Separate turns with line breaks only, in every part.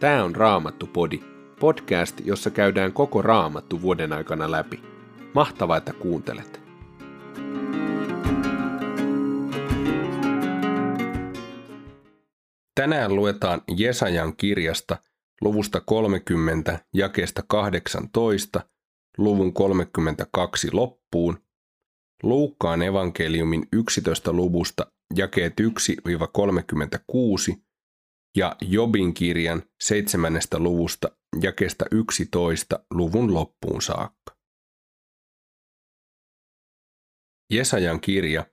Tämä on Raamattu-podi, podcast, jossa käydään koko Raamattu vuoden aikana läpi. Mahtavaa, että kuuntelet! Tänään luetaan Jesajan kirjasta luvusta 30 jakeesta 18 luvun 32 loppuun, Luukkaan evankeliumin 11 luvusta jakeet 1-36 ja Jobin kirjan seitsemännestä luvusta jakesta 11 luvun loppuun saakka. Jesajan kirja,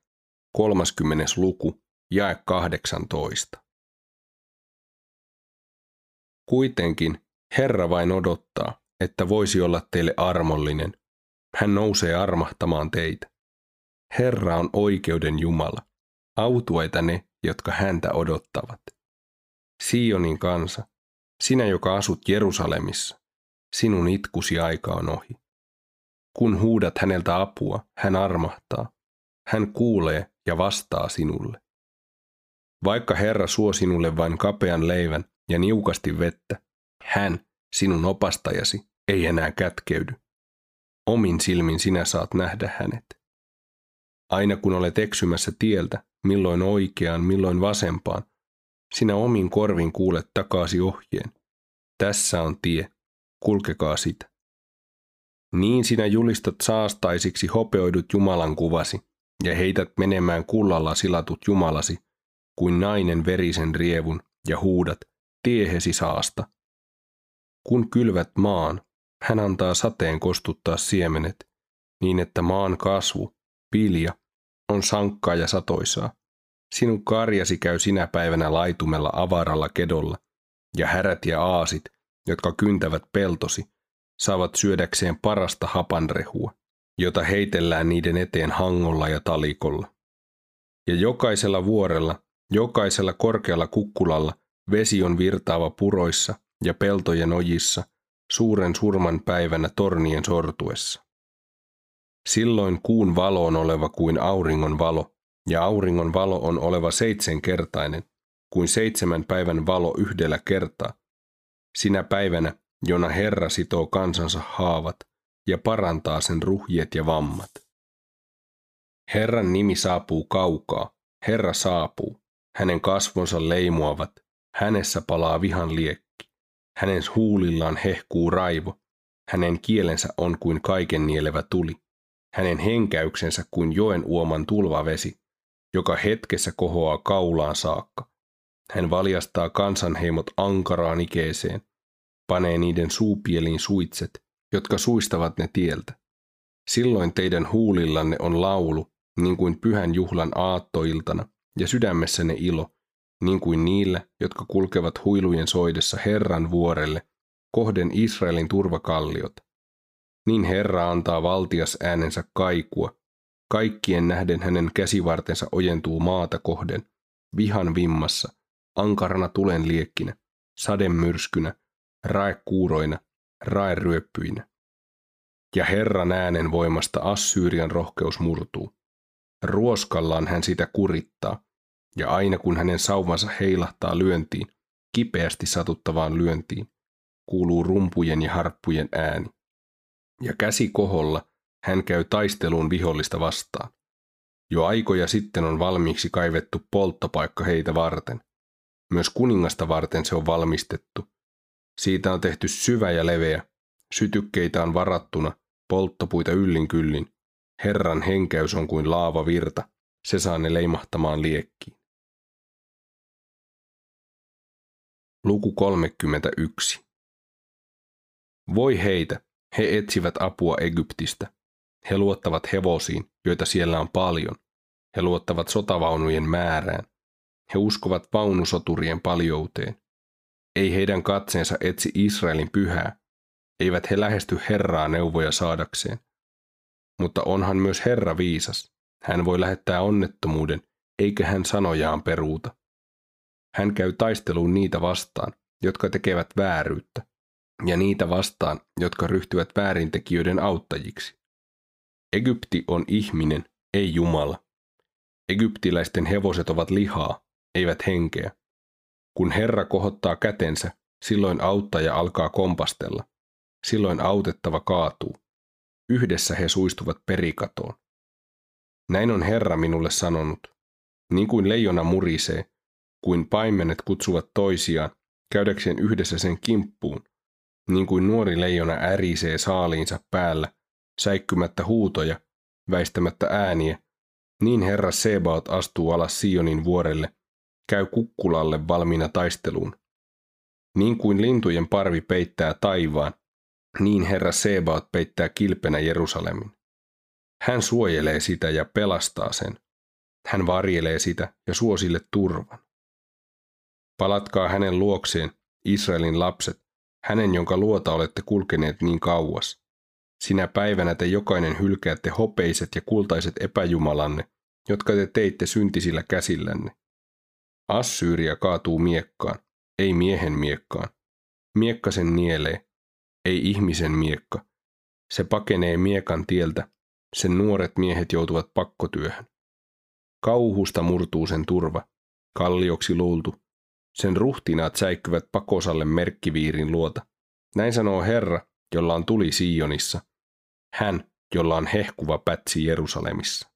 30. luku, jae 18. Kuitenkin Herra vain odottaa, että voisi olla teille armollinen. Hän nousee armahtamaan teitä. Herra on oikeuden Jumala. Autuaita ne, jotka häntä odottavat. Sionin kansa, sinä joka asut Jerusalemissa, sinun itkusi aika on ohi. Kun huudat häneltä apua, hän armahtaa. Hän kuulee ja vastaa sinulle. Vaikka Herra suo sinulle vain kapean leivän ja niukasti vettä, hän, sinun opastajasi, ei enää kätkeydy. Omin silmin sinä saat nähdä hänet. Aina kun olet eksymässä tieltä, milloin oikeaan, milloin vasempaan, sinä omin korvin kuulet takaasi ohjeen. Tässä on tie, kulkekaa sitä. Niin sinä julistat saastaisiksi hopeoidut Jumalan kuvasi ja heität menemään kullalla silatut Jumalasi, kuin nainen verisen rievun ja huudat, tiehesi saasta. Kun kylvät maan, hän antaa sateen kostuttaa siemenet, niin että maan kasvu, vilja, on sankkaa ja satoisaa. Sinun karjasi käy sinä päivänä laitumella avaralla kedolla, ja härät ja aasit, jotka kyntävät peltosi, saavat syödäkseen parasta hapanrehua, jota heitellään niiden eteen hangolla ja talikolla. Ja jokaisella vuorella, jokaisella korkealla kukkulalla vesi on virtaava puroissa ja peltojen ojissa, suuren surman päivänä tornien sortuessa. Silloin kuun valo on oleva kuin auringon valo, ja auringon valo on oleva seitsemänkertainen, kuin seitsemän päivän valo yhdellä kertaa. Sinä päivänä, jona Herra sitoo kansansa haavat ja parantaa sen ruhjet ja vammat. Herran nimi saapuu kaukaa, Herra saapuu, hänen kasvonsa leimuavat, hänessä palaa vihan liekki, hänen huulillaan hehkuu raivo, hänen kielensä on kuin kaiken nielevä tuli, hänen henkäyksensä kuin joen uoman tulvavesi, joka hetkessä kohoaa kaulaan saakka. Hän valjastaa kansanheimot ankaraan ikeeseen, panee niiden suupieliin suitset, jotka suistavat ne tieltä. Silloin teidän huulillanne on laulu, niin kuin pyhän juhlan aattoiltana, ja sydämessänne ilo, niin kuin niillä, jotka kulkevat huilujen soidessa Herran vuorelle, kohden Israelin turvakalliot. Niin Herra antaa valtias äänensä kaikua, Kaikkien nähden hänen käsivartensa ojentuu maata kohden, vihan vimmassa, ankarana tulen liekkinä, sademyrskynä, raekuuroina, raeryöppyinä. Ja Herran äänen voimasta Assyrian rohkeus murtuu. Ruoskallaan hän sitä kurittaa, ja aina kun hänen sauvansa heilahtaa lyöntiin, kipeästi satuttavaan lyöntiin, kuuluu rumpujen ja harppujen ääni. Ja käsi koholla hän käy taisteluun vihollista vastaan. Jo aikoja sitten on valmiiksi kaivettu polttopaikka heitä varten. Myös kuningasta varten se on valmistettu. Siitä on tehty syvä ja leveä. Sytykkeitä on varattuna, polttopuita yllin kyllin. Herran henkäys on kuin laava virta. Se saa ne leimahtamaan liekkiin. Luku 31. Voi heitä, he etsivät apua Egyptistä. He luottavat hevosiin, joita siellä on paljon. He luottavat sotavaunujen määrään. He uskovat vaunusoturien paljouteen. Ei heidän katseensa etsi Israelin pyhää. Eivät he lähesty Herraa neuvoja saadakseen. Mutta onhan myös Herra viisas. Hän voi lähettää onnettomuuden, eikä hän sanojaan peruuta. Hän käy taisteluun niitä vastaan, jotka tekevät vääryyttä, ja niitä vastaan, jotka ryhtyvät väärintekijöiden auttajiksi. Egypti on ihminen, ei Jumala. Egyptiläisten hevoset ovat lihaa, eivät henkeä. Kun Herra kohottaa kätensä, silloin auttaja alkaa kompastella. Silloin autettava kaatuu. Yhdessä he suistuvat perikatoon. Näin on Herra minulle sanonut. Niin kuin leijona murisee, kuin paimenet kutsuvat toisiaan, käydäkseen yhdessä sen kimppuun, niin kuin nuori leijona ärisee saaliinsa päällä, säikkymättä huutoja, väistämättä ääniä, niin Herra Sebaot astuu alas Sionin vuorelle, käy kukkulalle valmiina taisteluun. Niin kuin lintujen parvi peittää taivaan, niin Herra Sebaot peittää kilpenä Jerusalemin. Hän suojelee sitä ja pelastaa sen. Hän varjelee sitä ja suo sille turvan. Palatkaa hänen luokseen, Israelin lapset, hänen jonka luota olette kulkeneet niin kauas. Sinä päivänä te jokainen hylkäätte hopeiset ja kultaiset epäjumalanne, jotka te teitte syntisillä käsillänne. Assyyria kaatuu miekkaan, ei miehen miekkaan. Miekka sen nielee, ei ihmisen miekka. Se pakenee miekan tieltä, sen nuoret miehet joutuvat pakkotyöhön. Kauhusta murtuu sen turva, kallioksi luultu. Sen ruhtinaat säikkyvät pakosalle merkkiviirin luota. Näin sanoo Herra, jolla on tuli Sionissa. Hän, jolla on hehkuva pätsi Jerusalemissa.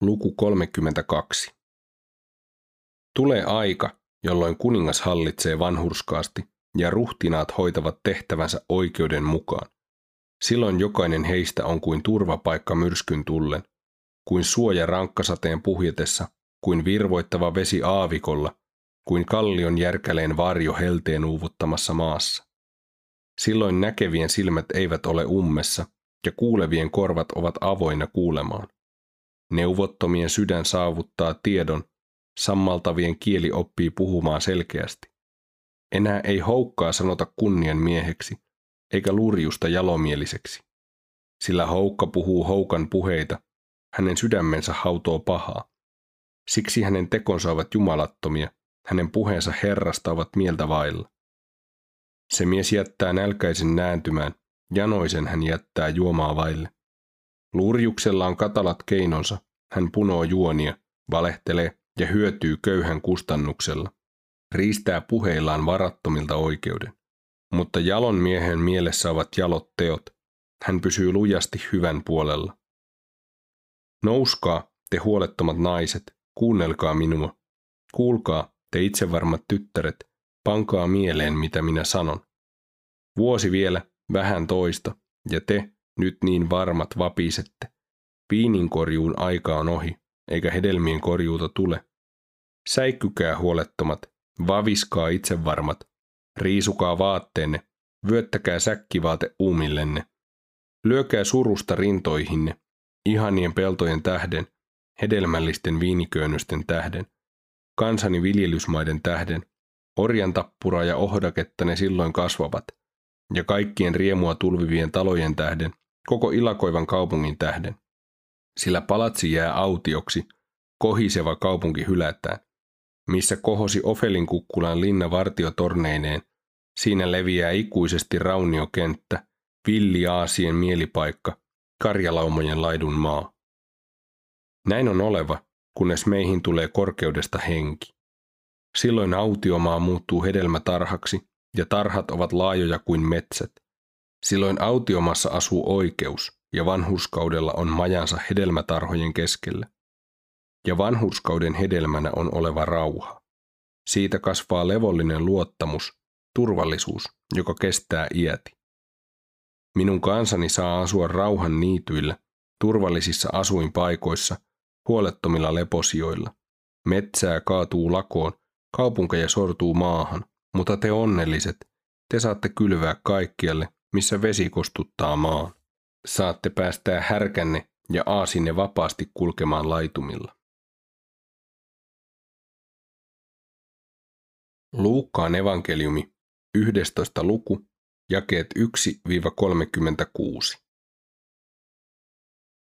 Luku 32. Tulee aika, jolloin kuningas hallitsee vanhurskaasti ja ruhtinaat hoitavat tehtävänsä oikeuden mukaan. Silloin jokainen heistä on kuin turvapaikka myrskyn tullen, kuin suoja rankkasateen puhjetessa, kuin virvoittava vesi aavikolla, kuin kallion järkäleen varjo helteen uuvuttamassa maassa. Silloin näkevien silmät eivät ole ummessa, ja kuulevien korvat ovat avoinna kuulemaan. Neuvottomien sydän saavuttaa tiedon, sammaltavien kieli oppii puhumaan selkeästi. Enää ei houkkaa sanota kunnian mieheksi, eikä lurjusta jalomieliseksi. Sillä houkka puhuu houkan puheita, hänen sydämensä hautoo pahaa. Siksi hänen tekonsa ovat jumalattomia, hänen puheensa Herrasta ovat mieltä vailla. Se mies jättää nälkäisen nääntymään, janoisen hän jättää juomaa vaille. Lurjuksella on katalat keinonsa, hän punoo juonia, valehtelee ja hyötyy köyhän kustannuksella. Riistää puheillaan varattomilta oikeuden. Mutta jalon miehen mielessä ovat jalot teot. Hän pysyy lujasti hyvän puolella. Nouskaa, te huolettomat naiset, kuunnelkaa minua. Kuulkaa, te itsevarmat tyttäret, pankaa mieleen, mitä minä sanon. Vuosi vielä, vähän toista, ja te, nyt niin varmat vapisette. Piininkorjuun aika on ohi, eikä hedelmien korjuuta tule. Säikkykää huolettomat, vaviskaa itsevarmat, riisukaa vaatteenne, vyöttäkää säkkivaate uumillenne. Lyökää surusta rintoihinne, ihanien peltojen tähden, hedelmällisten viiniköynnösten tähden, kansani viljelysmaiden tähden, orjan tappuraa ja ohdaketta ne silloin kasvavat, ja kaikkien riemua tulvivien talojen tähden, koko ilakoivan kaupungin tähden. Sillä palatsi jää autioksi, kohiseva kaupunki hylätään. Missä kohosi Ofelin kukkulan linna vartiotorneineen, siinä leviää ikuisesti rauniokenttä, villi Aasien mielipaikka, karjalaumojen laidun maa. Näin on oleva, kunnes meihin tulee korkeudesta henki. Silloin autiomaa muuttuu hedelmätarhaksi, ja tarhat ovat laajoja kuin metsät. Silloin autiomassa asuu oikeus, ja vanhuskaudella on majansa hedelmätarhojen keskellä. Ja vanhuskauden hedelmänä on oleva rauha. Siitä kasvaa levollinen luottamus, turvallisuus, joka kestää iäti. Minun kansani saa asua rauhan niityillä, turvallisissa asuinpaikoissa, huolettomilla leposijoilla. Metsää kaatuu lakoon, kaupunkeja sortuu maahan, mutta te onnelliset, te saatte kylvää kaikkialle, missä vesi kostuttaa maan. Saatte päästää härkänne ja aasinne vapaasti kulkemaan laitumilla. Luukkaan evankeliumi, 11. luku, jakeet 1-36.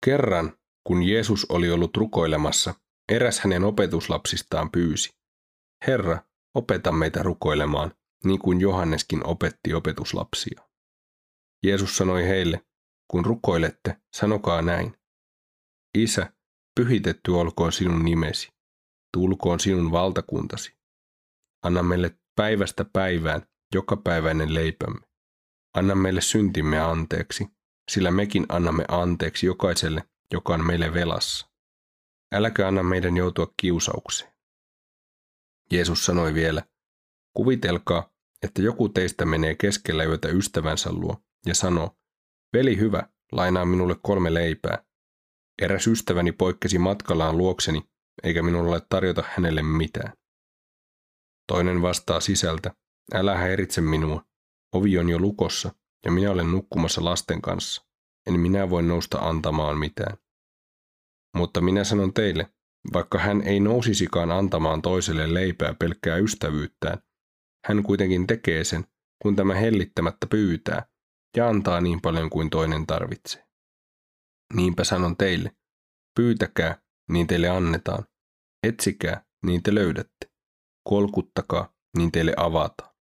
Kerran, kun Jeesus oli ollut rukoilemassa, eräs hänen opetuslapsistaan pyysi, Herra, opeta meitä rukoilemaan, niin kuin Johanneskin opetti opetuslapsia. Jeesus sanoi heille, kun rukoilette, sanokaa näin. Isä, pyhitetty olkoon sinun nimesi, tulkoon sinun valtakuntasi, anna meille päivästä päivään jokapäiväinen leipämme. Anna meille syntimme anteeksi, sillä mekin annamme anteeksi jokaiselle, joka on meille velassa. Äläkä anna meidän joutua kiusaukseen. Jeesus sanoi vielä, kuvitelkaa, että joku teistä menee keskellä yötä ystävänsä luo ja sanoo, veli hyvä, lainaa minulle kolme leipää. Eräs ystäväni poikkesi matkallaan luokseni, eikä minulla ole tarjota hänelle mitään. Toinen vastaa sisältä, älä häiritse minua, ovi on jo lukossa ja minä olen nukkumassa lasten kanssa, en minä voi nousta antamaan mitään. Mutta minä sanon teille, vaikka hän ei nousisikaan antamaan toiselle leipää pelkkää ystävyyttään, hän kuitenkin tekee sen, kun tämä hellittämättä pyytää, ja antaa niin paljon kuin toinen tarvitsee. Niinpä sanon teille, pyytäkää, niin teille annetaan, etsikää, niin te löydätte, kolkuttakaa, niin teille avataan.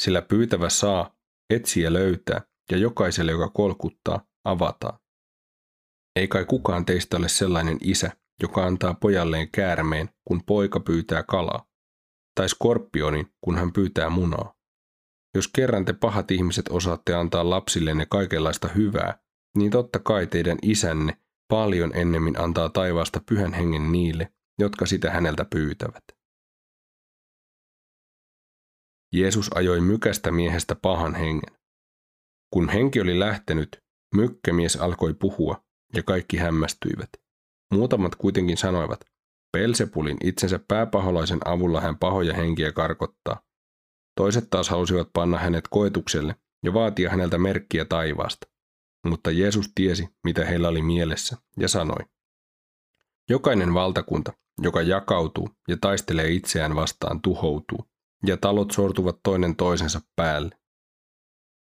Sillä pyytävä saa, etsiä löytää, ja jokaiselle, joka kolkuttaa, avataan. Ei kai kukaan teistä ole sellainen isä, joka antaa pojalleen käärmeen, kun poika pyytää kalaa, tai skorpionin, kun hän pyytää munaa. Jos kerran te pahat ihmiset osaatte antaa lapsillenne kaikenlaista hyvää, niin totta kai teidän isänne paljon ennemmin antaa taivaasta pyhän hengen niille, jotka sitä häneltä pyytävät. Jeesus ajoi mykästä miehestä pahan hengen. Kun henki oli lähtenyt, mykkämies alkoi puhua, ja kaikki hämmästyivät. Muutamat kuitenkin sanoivat, Pelsepulin itsensä pääpaholaisen avulla hän pahoja henkiä karkottaa. Toiset taas halusivat panna hänet koetukselle ja vaatia häneltä merkkiä taivaasta. Mutta Jeesus tiesi, mitä heillä oli mielessä, ja sanoi, Jokainen valtakunta, joka jakautuu ja taistelee itseään vastaan, tuhoutuu, ja talot sortuvat toinen toisensa päälle.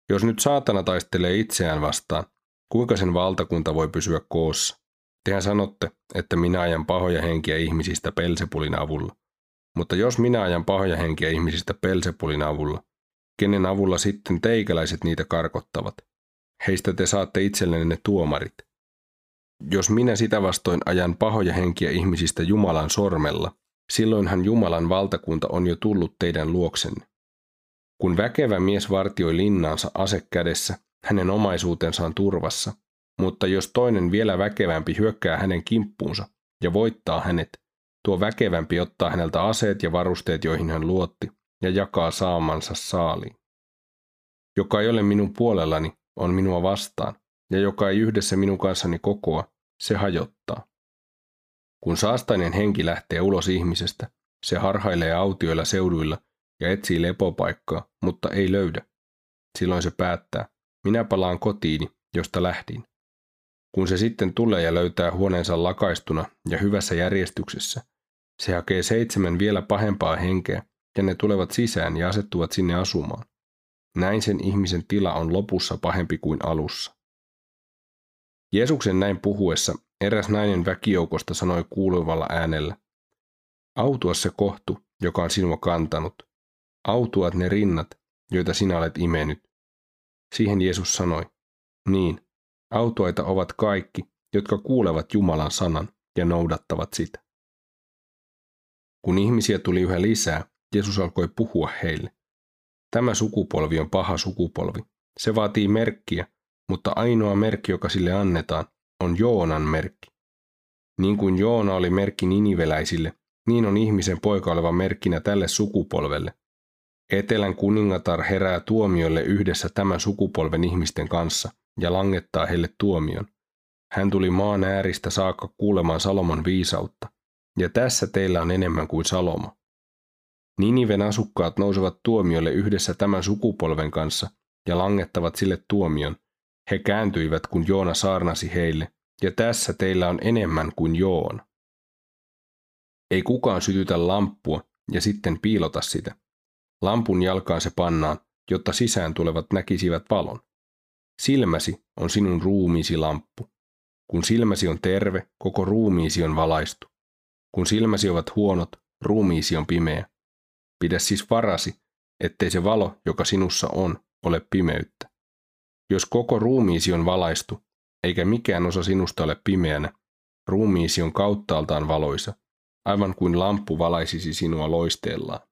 Jos nyt saatana taistelee itseään vastaan, kuinka sen valtakunta voi pysyä koossa? Tehän sanotte, että minä ajan pahoja henkiä ihmisistä Pelsepulin avulla. Mutta jos minä ajan pahoja henkiä ihmisistä Pelsepulin avulla, kenen avulla sitten teikäläiset niitä karkottavat? Heistä te saatte itsellenne tuomarit. Jos minä sitä vastoin ajan pahoja henkiä ihmisistä Jumalan sormella, silloinhan Jumalan valtakunta on jo tullut teidän luoksenne. Kun väkevä mies vartioi linnaansa ase kädessä, hänen omaisuutensa on turvassa, mutta jos toinen vielä väkevämpi hyökkää hänen kimppuunsa ja voittaa hänet, tuo väkevämpi ottaa häneltä aseet ja varusteet, joihin hän luotti, ja jakaa saamansa saaliin. Joka ei ole minun puolellani, on minua vastaan, ja joka ei yhdessä minun kanssani kokoa, se hajottaa. Kun saastainen henki lähtee ulos ihmisestä, se harhailee autioilla seuduilla ja etsii lepopaikkaa, mutta ei löydä. Silloin se päättää, minä palaan kotiini, josta lähdin. Kun se sitten tulee ja löytää huoneensa lakaistuna ja hyvässä järjestyksessä, se hakee seitsemän vielä pahempaa henkeä, ja ne tulevat sisään ja asettuvat sinne asumaan. Näin sen ihmisen tila on lopussa pahempi kuin alussa. Jeesuksen näin puhuessa eräs nainen väkijoukosta sanoi kuuluvalla äänellä, Autua se kohtu, joka on sinua kantanut. Autuat ne rinnat, joita sinä olet imenyt. Siihen Jeesus sanoi, niin, Autoita ovat kaikki, jotka kuulevat Jumalan sanan ja noudattavat sitä. Kun ihmisiä tuli yhä lisää, Jeesus alkoi puhua heille. Tämä sukupolvi on paha sukupolvi. Se vaatii merkkiä, mutta ainoa merkki, joka sille annetaan, on Joonan merkki. Niin kuin Joona oli merkki niniveläisille, niin on ihmisen poika oleva merkkinä tälle sukupolvelle. Etelän kuningatar herää tuomiolle yhdessä tämän sukupolven ihmisten kanssa, ja langettaa heille tuomion. Hän tuli maan ääristä saakka kuulemaan Salomon viisautta, ja tässä teillä on enemmän kuin Salomo. Niniven asukkaat nousevat tuomiolle yhdessä tämän sukupolven kanssa ja langettavat sille tuomion. He kääntyivät, kun Joona saarnasi heille, ja tässä teillä on enemmän kuin Joona. Ei kukaan sytytä lamppua ja sitten piilota sitä. Lampun jalkaan se pannaan, jotta sisään tulevat näkisivät valon. Silmäsi on sinun ruumiisi lamppu. Kun silmäsi on terve, koko ruumiisi on valaistu. Kun silmäsi ovat huonot, ruumiisi on pimeä. Pidä siis varasi, ettei se valo, joka sinussa on, ole pimeyttä. Jos koko ruumiisi on valaistu, eikä mikään osa sinusta ole pimeänä, ruumiisi on kauttaaltaan valoisa, aivan kuin lamppu valaisisi sinua loisteellaan.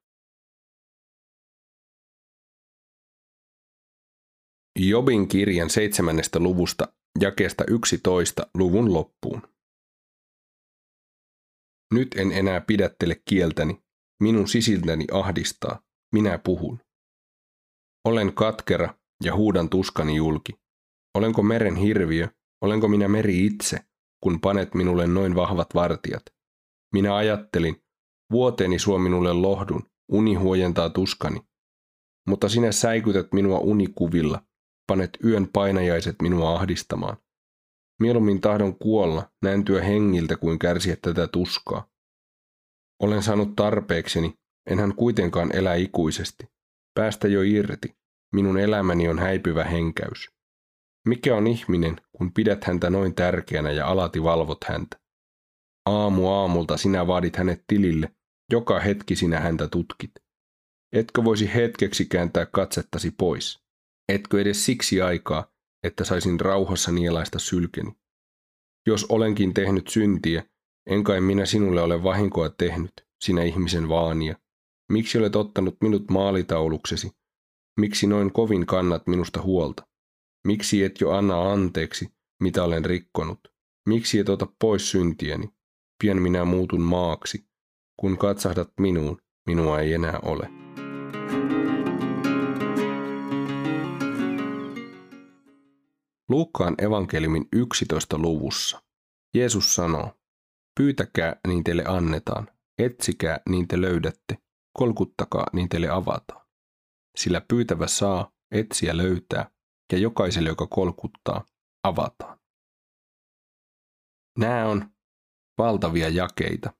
Jobin kirjan seitsemännestä luvusta jakeesta 11 luvun loppuun. Nyt en enää pidättele kieltäni, minun sisiltäni ahdistaa, minä puhun. Olen katkera ja huudan tuskani julki. Olenko meren hirviö, olenko minä meri itse, kun panet minulle noin vahvat vartijat? Minä ajattelin, vuoteeni suo minulle lohdun, uni huojentaa tuskani. Mutta sinä säikytät minua unikuvilla, panet yön painajaiset minua ahdistamaan. Mieluummin tahdon kuolla, nääntyä hengiltä kuin kärsiä tätä tuskaa. Olen saanut tarpeekseni, enhän kuitenkaan elä ikuisesti. Päästä jo irti, minun elämäni on häipyvä henkäys. Mikä on ihminen, kun pidät häntä noin tärkeänä ja alati valvot häntä? Aamu aamulta sinä vaadit hänet tilille, joka hetki sinä häntä tutkit. Etkö voisi hetkeksi kääntää katsettasi pois? Etkö edes siksi aikaa, että saisin rauhassa nielaista sylkeni? Jos olenkin tehnyt syntiä, en kai minä sinulle ole vahinkoa tehnyt, sinä ihmisen vaania. Miksi olet ottanut minut maalitauluksesi? Miksi noin kovin kannat minusta huolta? Miksi et jo anna anteeksi, mitä olen rikkonut? Miksi et ota pois syntieni? Pian minä muutun maaksi. Kun katsahdat minuun, minua ei enää ole. Luukkaan evankeliumin 11 luvussa. Jeesus sanoo, pyytäkää niin teille annetaan, etsikää niin te löydätte, kolkuttakaa niin teille avataan. Sillä pyytävä saa, etsiä löytää, ja jokaiselle, joka kolkuttaa, avataan. Nämä on valtavia jakeita,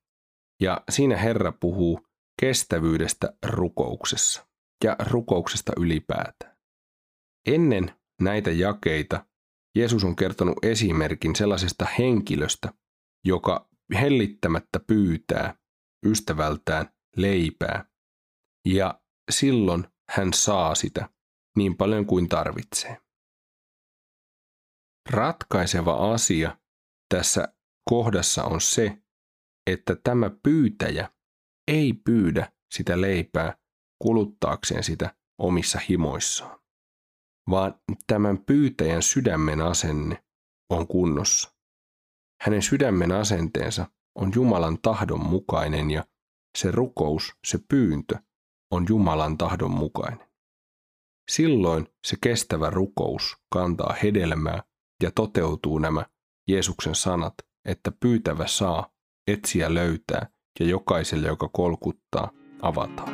ja siinä Herra puhuu kestävyydestä rukouksessa ja rukouksesta ylipäätään. Ennen näitä jakeita Jeesus on kertonut esimerkin sellaisesta henkilöstä, joka hellittämättä pyytää ystävältään leipää, ja silloin hän saa sitä niin paljon kuin tarvitsee. Ratkaiseva asia tässä kohdassa on se, että tämä pyytäjä ei pyydä sitä leipää kuluttaakseen sitä omissa himoissaan vaan tämän pyytäjän sydämen asenne on kunnossa. Hänen sydämen asenteensa on Jumalan tahdon mukainen ja se rukous, se pyyntö on Jumalan tahdon mukainen. Silloin se kestävä rukous kantaa hedelmää ja toteutuu nämä Jeesuksen sanat, että pyytävä saa, etsiä löytää ja jokaiselle, joka kolkuttaa, avataan.